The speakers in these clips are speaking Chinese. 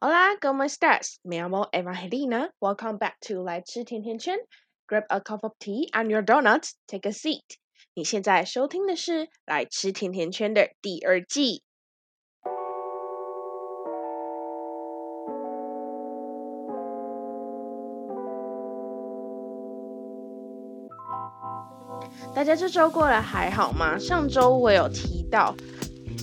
Hola, ¿cómo estás? Me llamo Evangelina. Welcome back to 来吃甜甜圈。Grab a cup of tea and your donuts. Take a seat. 你现在收听的是《来吃甜甜圈》的第二季。大家这周过得还好吗？上周我有提到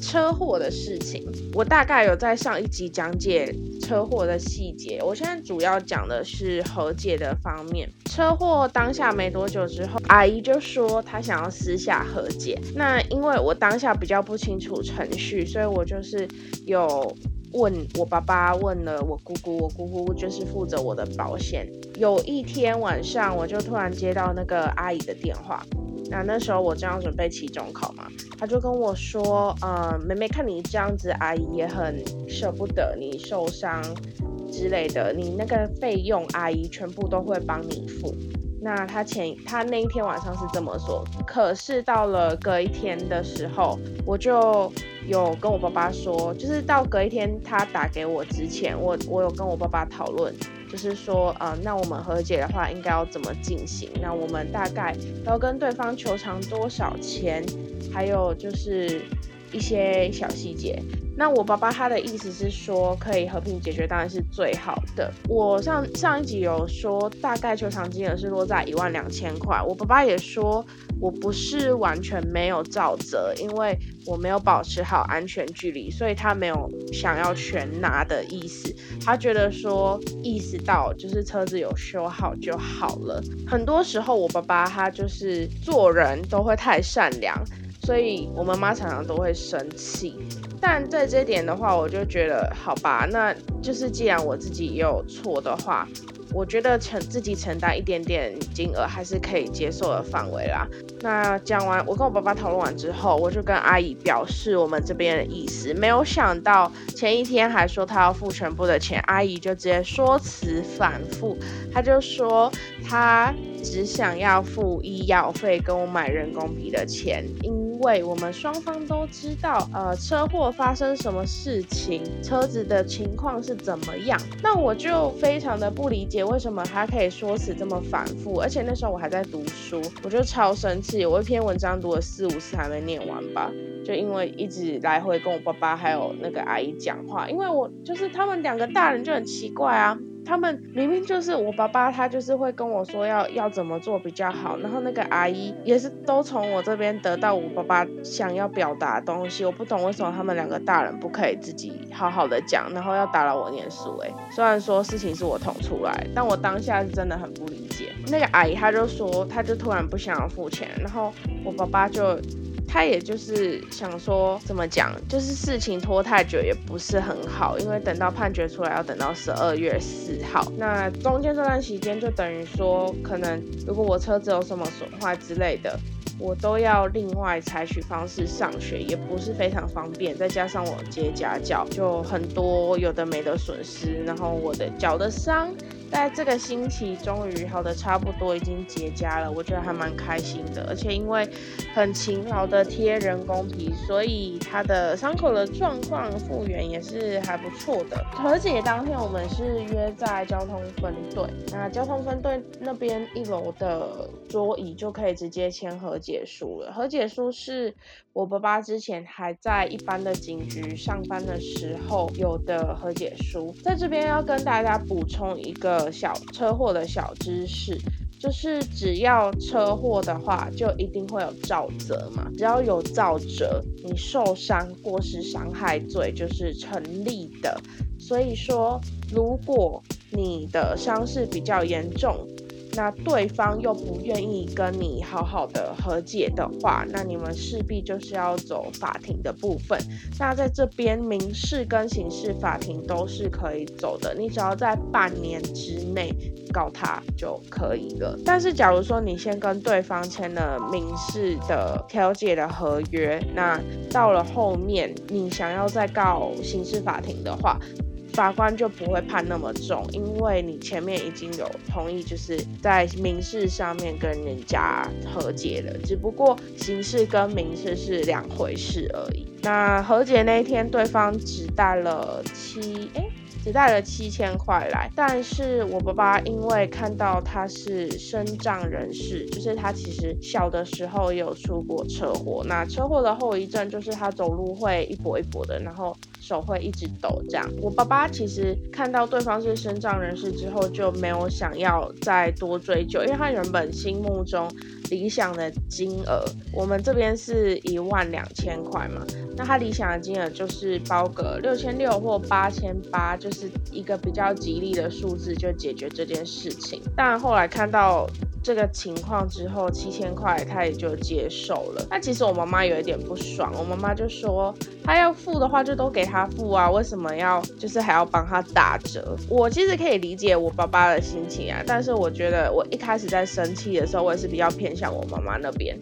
车祸的事情，我大概有在上一集讲解车祸的细节。我现在主要讲的是和解的方面。车祸当下没多久之后，阿姨就说她想要私下和解。那因为我当下比较不清楚程序，所以我就是有。问我爸爸，问了我姑姑，我姑姑就是负责我的保险。有一天晚上，我就突然接到那个阿姨的电话，那那时候我正要准备期中考嘛，她就跟我说，呃，妹妹看你这样子，阿姨也很舍不得你受伤之类的，你那个费用，阿姨全部都会帮你付。那他前他那一天晚上是这么说，可是到了隔一天的时候，我就有跟我爸爸说，就是到隔一天他打给我之前，我我有跟我爸爸讨论，就是说，呃，那我们和解的话应该要怎么进行？那我们大概要跟对方求偿多少钱？还有就是一些小细节。那我爸爸他的意思是说，可以和平解决当然是最好的。我上上一集有说，大概求偿金额是落在一万两千块。我爸爸也说，我不是完全没有照责，因为我没有保持好安全距离，所以他没有想要全拿的意思。他觉得说，意识到就是车子有修好就好了。很多时候，我爸爸他就是做人都会太善良。所以我妈妈常常都会生气，但在这点的话，我就觉得好吧，那就是既然我自己也有错的话，我觉得承自己承担一点点金额还是可以接受的范围啦。那讲完，我跟我爸爸讨论完之后，我就跟阿姨表示我们这边的意思。没有想到前一天还说他要付全部的钱，阿姨就直接说辞反复，他就说他只想要付医药费跟我买人工皮的钱，因。因为我们双方都知道，呃，车祸发生什么事情，车子的情况是怎么样，那我就非常的不理解，为什么他可以说辞这么反复，而且那时候我还在读书，我就超生气，我一篇文章读了四五次还没念完吧，就因为一直来回跟我爸爸还有那个阿姨讲话，因为我就是他们两个大人就很奇怪啊。他们明明就是我爸爸，他就是会跟我说要要怎么做比较好，然后那个阿姨也是都从我这边得到我爸爸想要表达的东西。我不懂为什么他们两个大人不可以自己好好的讲，然后要打扰我念书。哎，虽然说事情是我捅出来，但我当下是真的很不理解。那个阿姨她就说，她就突然不想要付钱，然后我爸爸就。他也就是想说，怎么讲，就是事情拖太久也不是很好，因为等到判决出来要等到十二月四号，那中间这段时间就等于说，可能如果我车子有什么损坏之类的。我都要另外采取方式上学，也不是非常方便。再加上我接家教，就很多有的没的损失。然后我的脚的伤，在这个星期终于好的差不多，已经结痂了。我觉得还蛮开心的。而且因为很勤劳的贴人工皮，所以它的伤口的状况复原也是还不错的。和解当天，我们是约在交通分队，那交通分队那边一楼的桌椅就可以直接签和。解书了，和解书是我爸爸之前还在一般的警局上班的时候有的和解书，在这边要跟大家补充一个小车祸的小知识，就是只要车祸的话，就一定会有肇责嘛，只要有肇责，你受伤过失伤害罪就是成立的，所以说如果你的伤势比较严重。那对方又不愿意跟你好好的和解的话，那你们势必就是要走法庭的部分。那在这边民事跟刑事法庭都是可以走的，你只要在半年之内告他就可以了。但是假如说你先跟对方签了民事的调解的合约，那到了后面你想要再告刑事法庭的话，法官就不会判那么重，因为你前面已经有同意，就是在民事上面跟人家和解了，只不过刑事跟民事是两回事而已。那和解那一天，对方只带了七哎只带了七千块来。但是我爸爸因为看到他是身障人士，就是他其实小的时候有出过车祸，那车祸的后遗症就是他走路会一跛一跛的，然后手会一直抖这样。我爸爸其实看到对方是身障人士之后，就没有想要再多追究，因为他原本心目中。理想的金额，我们这边是一万两千块嘛，那他理想的金额就是包个六千六或八千八，就是一个比较吉利的数字就解决这件事情。但后来看到。这个情况之后，七千块他也就接受了。那其实我妈妈有一点不爽，我妈妈就说，他要付的话就都给他付啊，为什么要就是还要帮他打折？我其实可以理解我爸爸的心情啊，但是我觉得我一开始在生气的时候，我也是比较偏向我妈妈那边。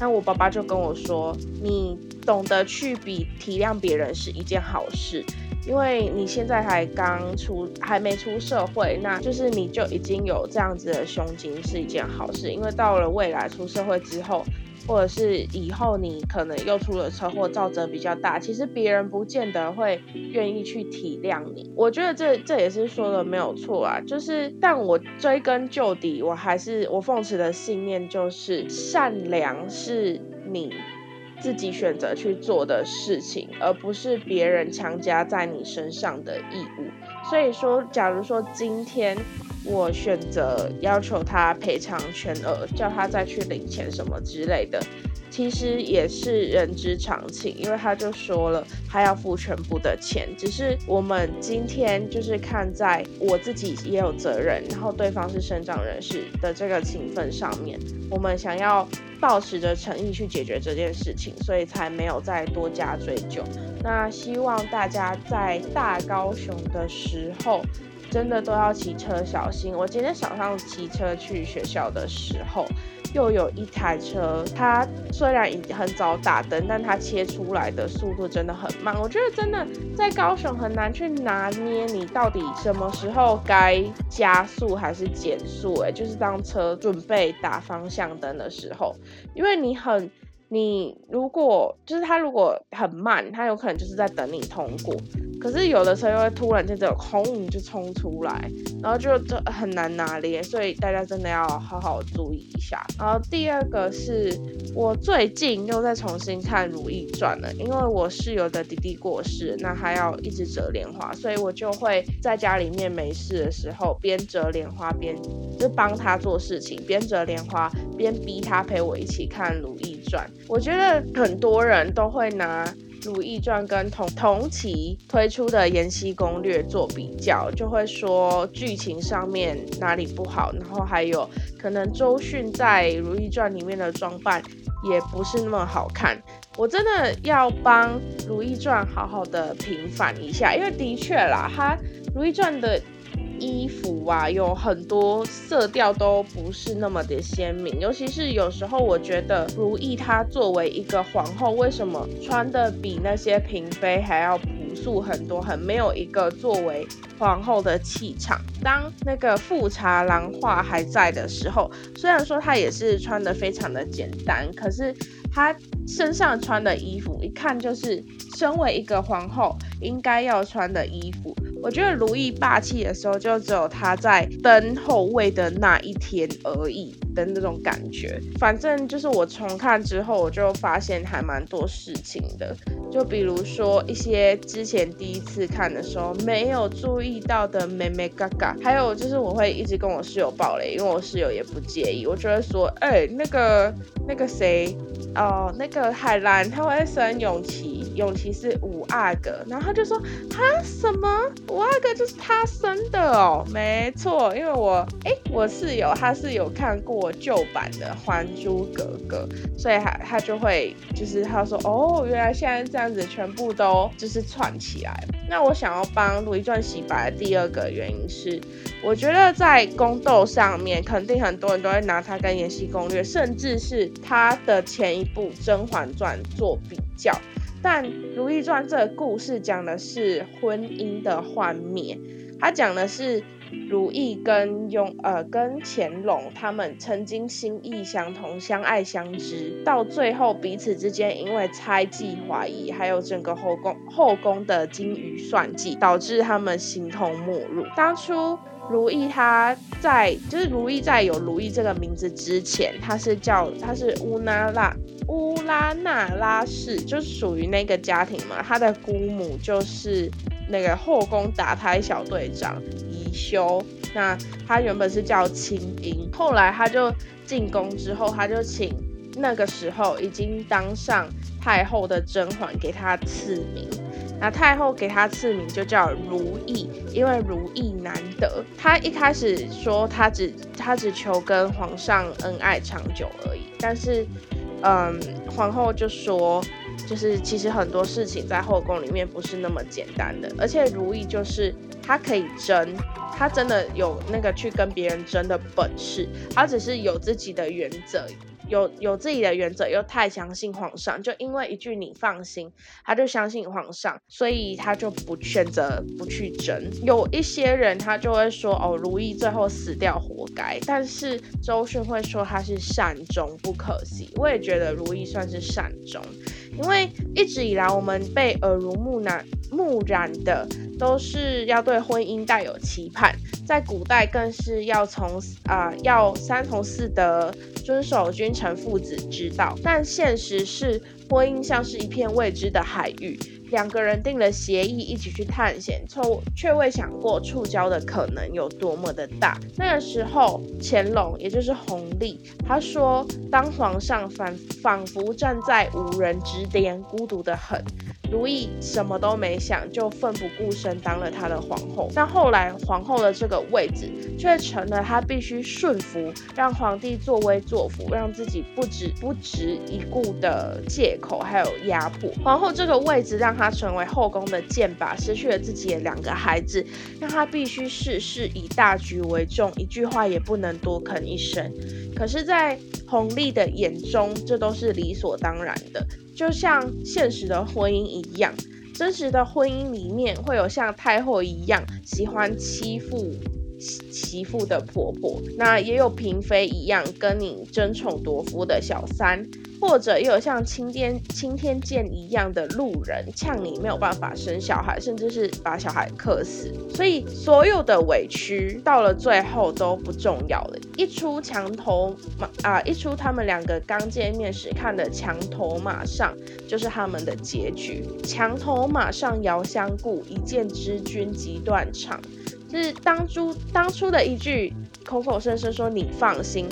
那我爸爸就跟我说，你懂得去比体谅别人是一件好事。因为你现在还刚出，还没出社会，那就是你就已经有这样子的胸襟是一件好事。因为到了未来出社会之后，或者是以后你可能又出了车祸，造责比较大，其实别人不见得会愿意去体谅你。我觉得这这也是说的没有错啊，就是但我追根究底，我还是我奉持的信念就是善良是你。自己选择去做的事情，而不是别人强加在你身上的义务。所以说，假如说今天我选择要求他赔偿全额，叫他再去领钱什么之类的。其实也是人之常情，因为他就说了，他要付全部的钱。只是我们今天就是看在我自己也有责任，然后对方是生长人士的这个情分上面，我们想要保持着诚意去解决这件事情，所以才没有再多加追究。那希望大家在大高雄的时候，真的都要骑车小心。我今天早上骑车去学校的时候。又有一台车，它虽然已经很早打灯，但它切出来的速度真的很慢。我觉得真的在高雄很难去拿捏你到底什么时候该加速还是减速。哎，就是当车准备打方向灯的时候，因为你很。你如果就是他如果很慢，他有可能就是在等你通过。可是有的车又会突然间就轰就冲出来，然后就就很难拿捏，所以大家真的要好好注意一下。然后第二个是我最近又在重新看《如懿传》了，因为我室友的弟弟过世，那他要一直折莲花，所以我就会在家里面没事的时候边折莲花边就帮他做事情，边折莲花边逼他陪我一起看《如懿传》。我觉得很多人都会拿《如懿传》跟同同期推出的《延禧攻略》做比较，就会说剧情上面哪里不好，然后还有可能周迅在《如懿传》里面的装扮也不是那么好看。我真的要帮《如懿传》好好的平反一下，因为的确啦，它《如懿传》的。衣服啊，有很多色调都不是那么的鲜明，尤其是有时候我觉得如意她作为一个皇后，为什么穿的比那些嫔妃还要朴素很多，很没有一个作为皇后的气场？当那个富察兰画还在的时候，虽然说她也是穿的非常的简单，可是她身上穿的衣服一看就是身为一个皇后应该要穿的衣服。我觉得如意霸气的时候，就只有他在登后位的那一天而已的那种感觉。反正就是我重看之后，我就发现还蛮多事情的。就比如说一些之前第一次看的时候没有注意到的妹妹嘎嘎，还有就是我会一直跟我室友爆雷，因为我室友也不介意。我就会说，哎，那个那个谁，哦，那个海兰他会生永琪，永琪是五阿哥，然后他就说，哈什么？五阿哥就是他生的哦，没错，因为我哎，我室友他是有看过旧版的《还珠格格》，所以他他就会就是他说，哦，原来现在。这样子全部都就是串起来。那我想要帮《如懿传》洗白的第二个原因是，我觉得在宫斗上面，肯定很多人都会拿它跟《延禧攻略》，甚至是它的前一部《甄嬛传》做比较。但《如懿传》这个故事讲的是婚姻的幻灭，它讲的是如懿跟雍呃跟乾隆他们曾经心意相通、相爱相知，到最后彼此之间因为猜忌、怀疑，还有整个后宫后宫的精于算计，导致他们形同陌路。当初。如意她在就是如意在有如意这个名字之前，她是叫她是乌拉拉乌拉那拉氏，就是属于那个家庭嘛。她的姑母就是那个后宫打胎小队长宜修。那她原本是叫青音，后来她就进宫之后，她就请那个时候已经当上太后的甄嬛给她赐名。那太后给她赐名就叫如意，因为如意难得。她一开始说她只她只求跟皇上恩爱长久而已，但是，嗯，皇后就说，就是其实很多事情在后宫里面不是那么简单的，而且如意就是她可以争，她真的有那个去跟别人争的本事，她只是有自己的原则。有有自己的原则，又太相信皇上，就因为一句你放心，他就相信皇上，所以他就不选择不去争。有一些人他就会说，哦，如懿最后死掉活该，但是周迅会说他是善终，不可惜。我也觉得如懿算是善终，因为一直以来我们被耳濡目染目染的都是要对婚姻带有期盼。在古代更是要从啊要三从四德，遵守君臣父子之道。但现实是，婚姻像是一片未知的海域，两个人定了协议一起去探险，却却未想过触礁的可能有多么的大。那个时候，乾隆也就是弘历，他说，当皇上反仿佛站在无人之巅，孤独的很。如意什么都没想，就奋不顾身当了他的皇后。但后来皇后的这个位置却成了她必须顺服，让皇帝作威作福，让自己不值不值一顾的借口，还有压迫。皇后这个位置让她成为后宫的箭靶，失去了自己的两个孩子，让她必须事事以大局为重，一句话也不能多吭一声。可是，在弘历的眼中，这都是理所当然的。就像现实的婚姻一样，真实的婚姻里面会有像太后一样喜欢欺负媳妇的婆婆，那也有嫔妃一样跟你争宠夺夫的小三。或者也有像青天青天剑一样的路人呛你没有办法生小孩，甚至是把小孩克死。所以所有的委屈到了最后都不重要了。一出墙头马啊，一出他们两个刚见面时看的墙头马上，就是他们的结局。墙头马上遥相顾，一见知君即断肠。就是当初当初的一句口口声声说你放心。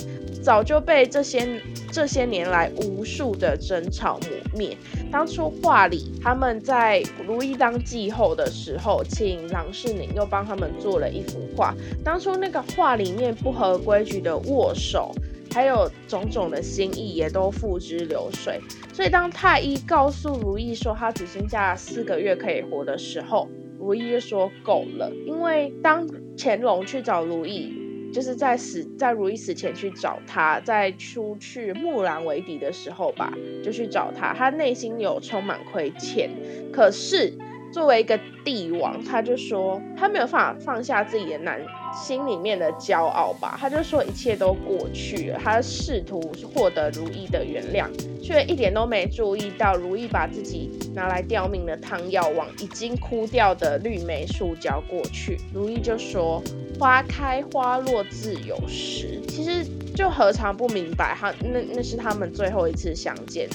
早就被这些这些年来无数的争吵磨灭。当初画里他们在如意当继后的时候，请郎世宁又帮他们做了一幅画。当初那个画里面不合规矩的握手，还有种种的心意，也都付之流水。所以当太医告诉如意说他只剩下四个月可以活的时候，如意就说够了。因为当乾隆去找如意。就是在死在如意死前去找他，在出去木兰为敌的时候吧，就去找他。他内心有充满亏欠，可是作为一个帝王，他就说他没有办法放下自己的男心里面的骄傲吧。他就说一切都过去了，他试图获得如意的原谅，却一点都没注意到如意把自己拿来吊命的汤药往已经枯掉的绿梅树浇过去。如意就说。花开花落自有时，其实就何尝不明白，他那那是他们最后一次相见，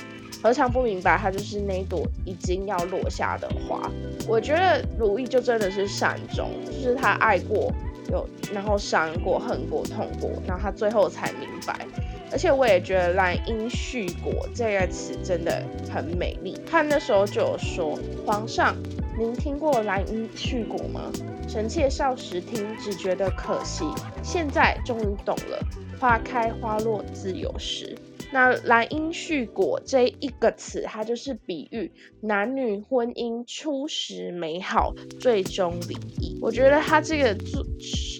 何尝不明白，他就是那朵已经要落下的花。我觉得如意就真的是善终，就是他爱过，有然后伤过、恨过、痛过，然后他最后才明白。而且我也觉得“兰因絮果”这个词真的很美丽。他那时候就有说，皇上。您听过兰因絮果吗？臣妾少时听，只觉得可惜，现在终于懂了。花开花落自有时。那兰因絮果这一个词，它就是比喻男女婚姻初始美好，最终离异。我觉得它这个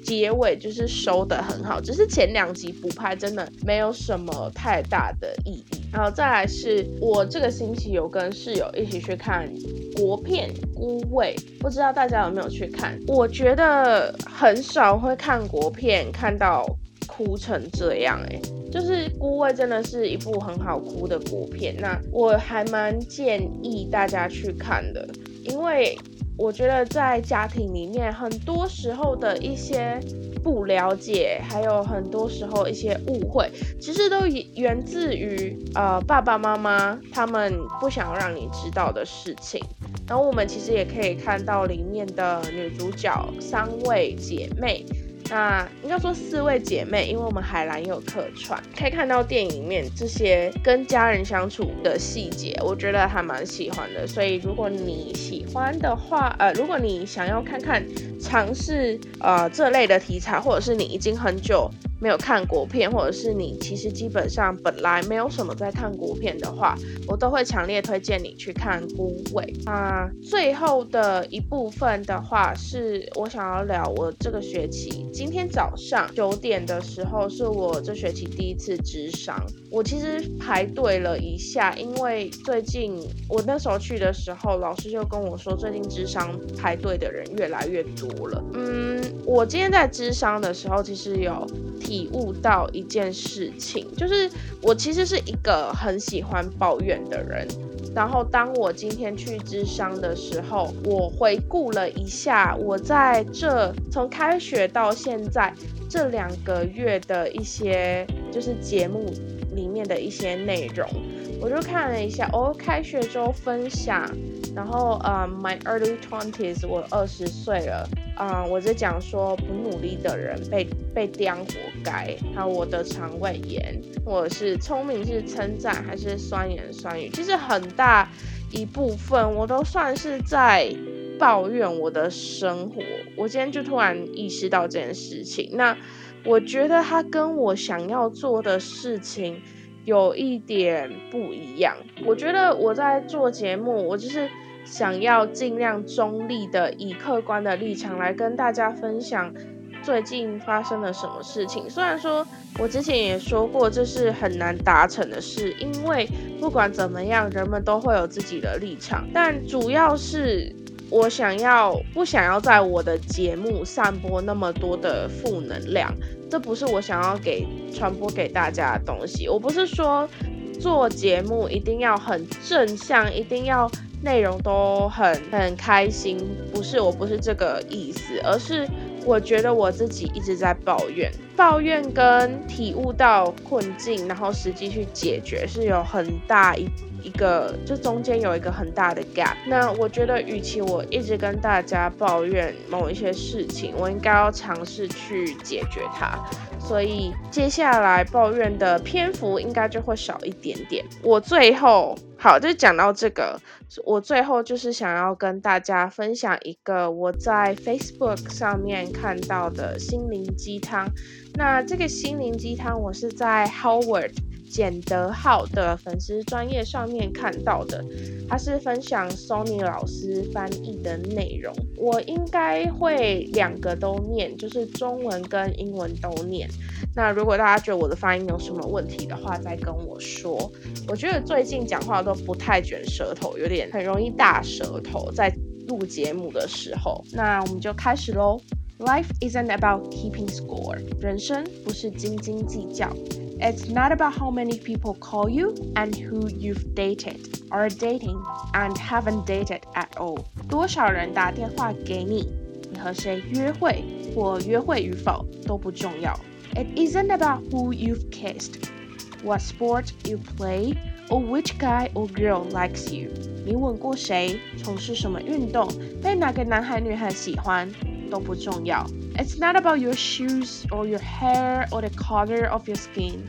结尾就是收的很好，只是前两集补拍真的没有什么太大的意义。然后再来是我这个星期有跟室友一起去看国片《孤味》，不知道大家有没有去看？我觉得很少会看国片看到哭成这样，哎，就是《孤味》真的是一部很好哭的国片，那我还蛮建议大家去看的，因为我觉得在家庭里面很多时候的一些。不了解，还有很多时候一些误会，其实都源自于呃爸爸妈妈他们不想让你知道的事情。然后我们其实也可以看到里面的女主角三位姐妹。那应该说四位姐妹，因为我们海南有客串，可以看到电影里面这些跟家人相处的细节，我觉得还蛮喜欢的。所以如果你喜欢的话，呃，如果你想要看看尝试呃这类的题材，或者是你已经很久。没有看国片，或者是你其实基本上本来没有什么在看国片的话，我都会强烈推荐你去看《孤味》啊。最后的一部分的话，是我想要聊我这个学期今天早上九点的时候，是我这学期第一次智商。我其实排队了一下，因为最近我那时候去的时候，老师就跟我说，最近智商排队的人越来越多了。嗯，我今天在智商的时候，其实有。体悟到一件事情，就是我其实是一个很喜欢抱怨的人。然后当我今天去智商的时候，我回顾了一下我在这从开学到现在这两个月的一些就是节目里面的一些内容，我就看了一下哦，开学周分享，然后呃，my early twenties，我二十岁了。啊，我在讲说不努力的人被被刁活该，还有我的肠胃炎，或者是聪明是称赞还是酸言酸语，其实很大一部分我都算是在抱怨我的生活。我今天就突然意识到这件事情，那我觉得它跟我想要做的事情有一点不一样。我觉得我在做节目，我就是。想要尽量中立的，以客观的立场来跟大家分享最近发生了什么事情。虽然说我之前也说过这是很难达成的事，因为不管怎么样，人们都会有自己的立场。但主要是我想要不想要在我的节目散播那么多的负能量，这不是我想要给传播给大家的东西。我不是说做节目一定要很正向，一定要。内容都很很开心，不是我不是这个意思，而是我觉得我自己一直在抱怨，抱怨跟体悟到困境，然后实际去解决是有很大一一个，就中间有一个很大的 gap。那我觉得，与其我一直跟大家抱怨某一些事情，我应该要尝试去解决它。所以接下来抱怨的篇幅应该就会少一点点。我最后好就讲到这个，我最后就是想要跟大家分享一个我在 Facebook 上面看到的心灵鸡汤。那这个心灵鸡汤我是在 Howard。简德浩的粉丝专业上面看到的，他是分享 Sony 老师翻译的内容。我应该会两个都念，就是中文跟英文都念。那如果大家觉得我的发音有什么问题的话，再跟我说。我觉得最近讲话都不太卷舌头，有点很容易大舌头，在录节目的时候。那我们就开始喽。Life isn't about keeping score，人生不是斤斤计较。It's not about how many people call you and who you've dated, are dating, and haven't dated at all. 多少人打电话给你，你和谁约会或约会与否都不重要。It isn't about who you've kissed, what sport you play, or which guy or girl likes you. 你吻过谁，从事什么运动，被哪个男孩女孩喜欢都不重要。it's not about your shoes or your hair or the color of your skin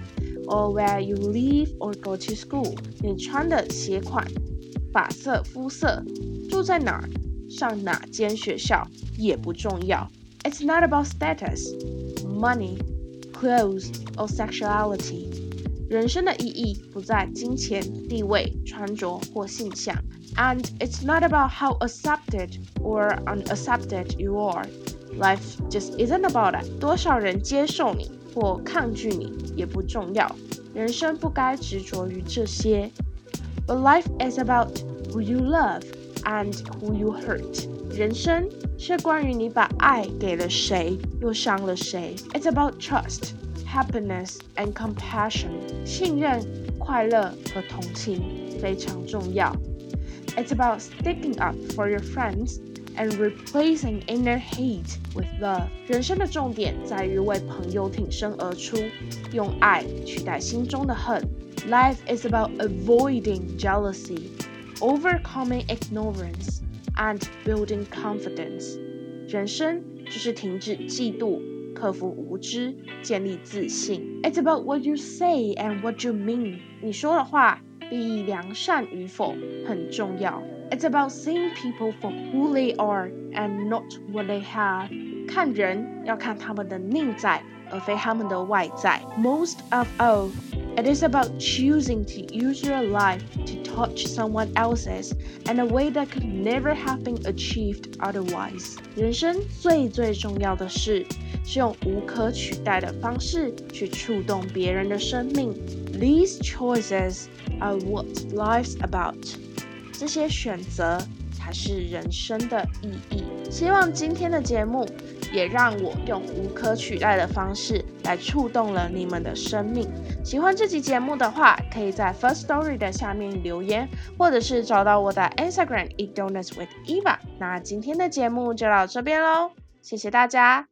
or where you live or go to school。你穿的鞋款、发色、肤色、住在哪儿、上哪间学校也不重要。It's not about status, money, clothes or sexuality。人生的意义不在金钱、地位、穿着或性向。And it's not about how accepted or unaccepted you are. Life just isn't about that。多少人接受你或抗拒你也不重要。 人生不该执着于这些。But life is about who you love and who you hurt。 人生是关于你把爱给了谁，又伤了谁。It's about trust, happiness and compassion。信任、快乐和同情非常重要。It's about sticking up for your friends and replacing inner hate with love。人生的重点在于为朋友挺身而出，用爱取代心中的恨。Life is about avoiding jealousy, overcoming ignorance, and building confidence。人生就是停止嫉妒，克服无知，建立自信。It's about what you say and what you mean。你说的话比良善与否很重要。It's about seeing people for who they are and not what they have。看人要看他们的内在，而非他们的外在。Most of all, it is about choosing to use your life to touch someone else's in a way that could never have been achieved otherwise。人生最最重要的事是用无可取代的方式去触动别人的生命。These choices are what life's about。这些选择才是人生的意义。希望今天的节目 也让我用无可取代的方式来触动了你们的生命。喜欢这期节目的话，可以在 First Story 的下面留言，或者是找到我的 Instagram Eat Donuts with Eva。那今天的节目就到这边喽，谢谢大家。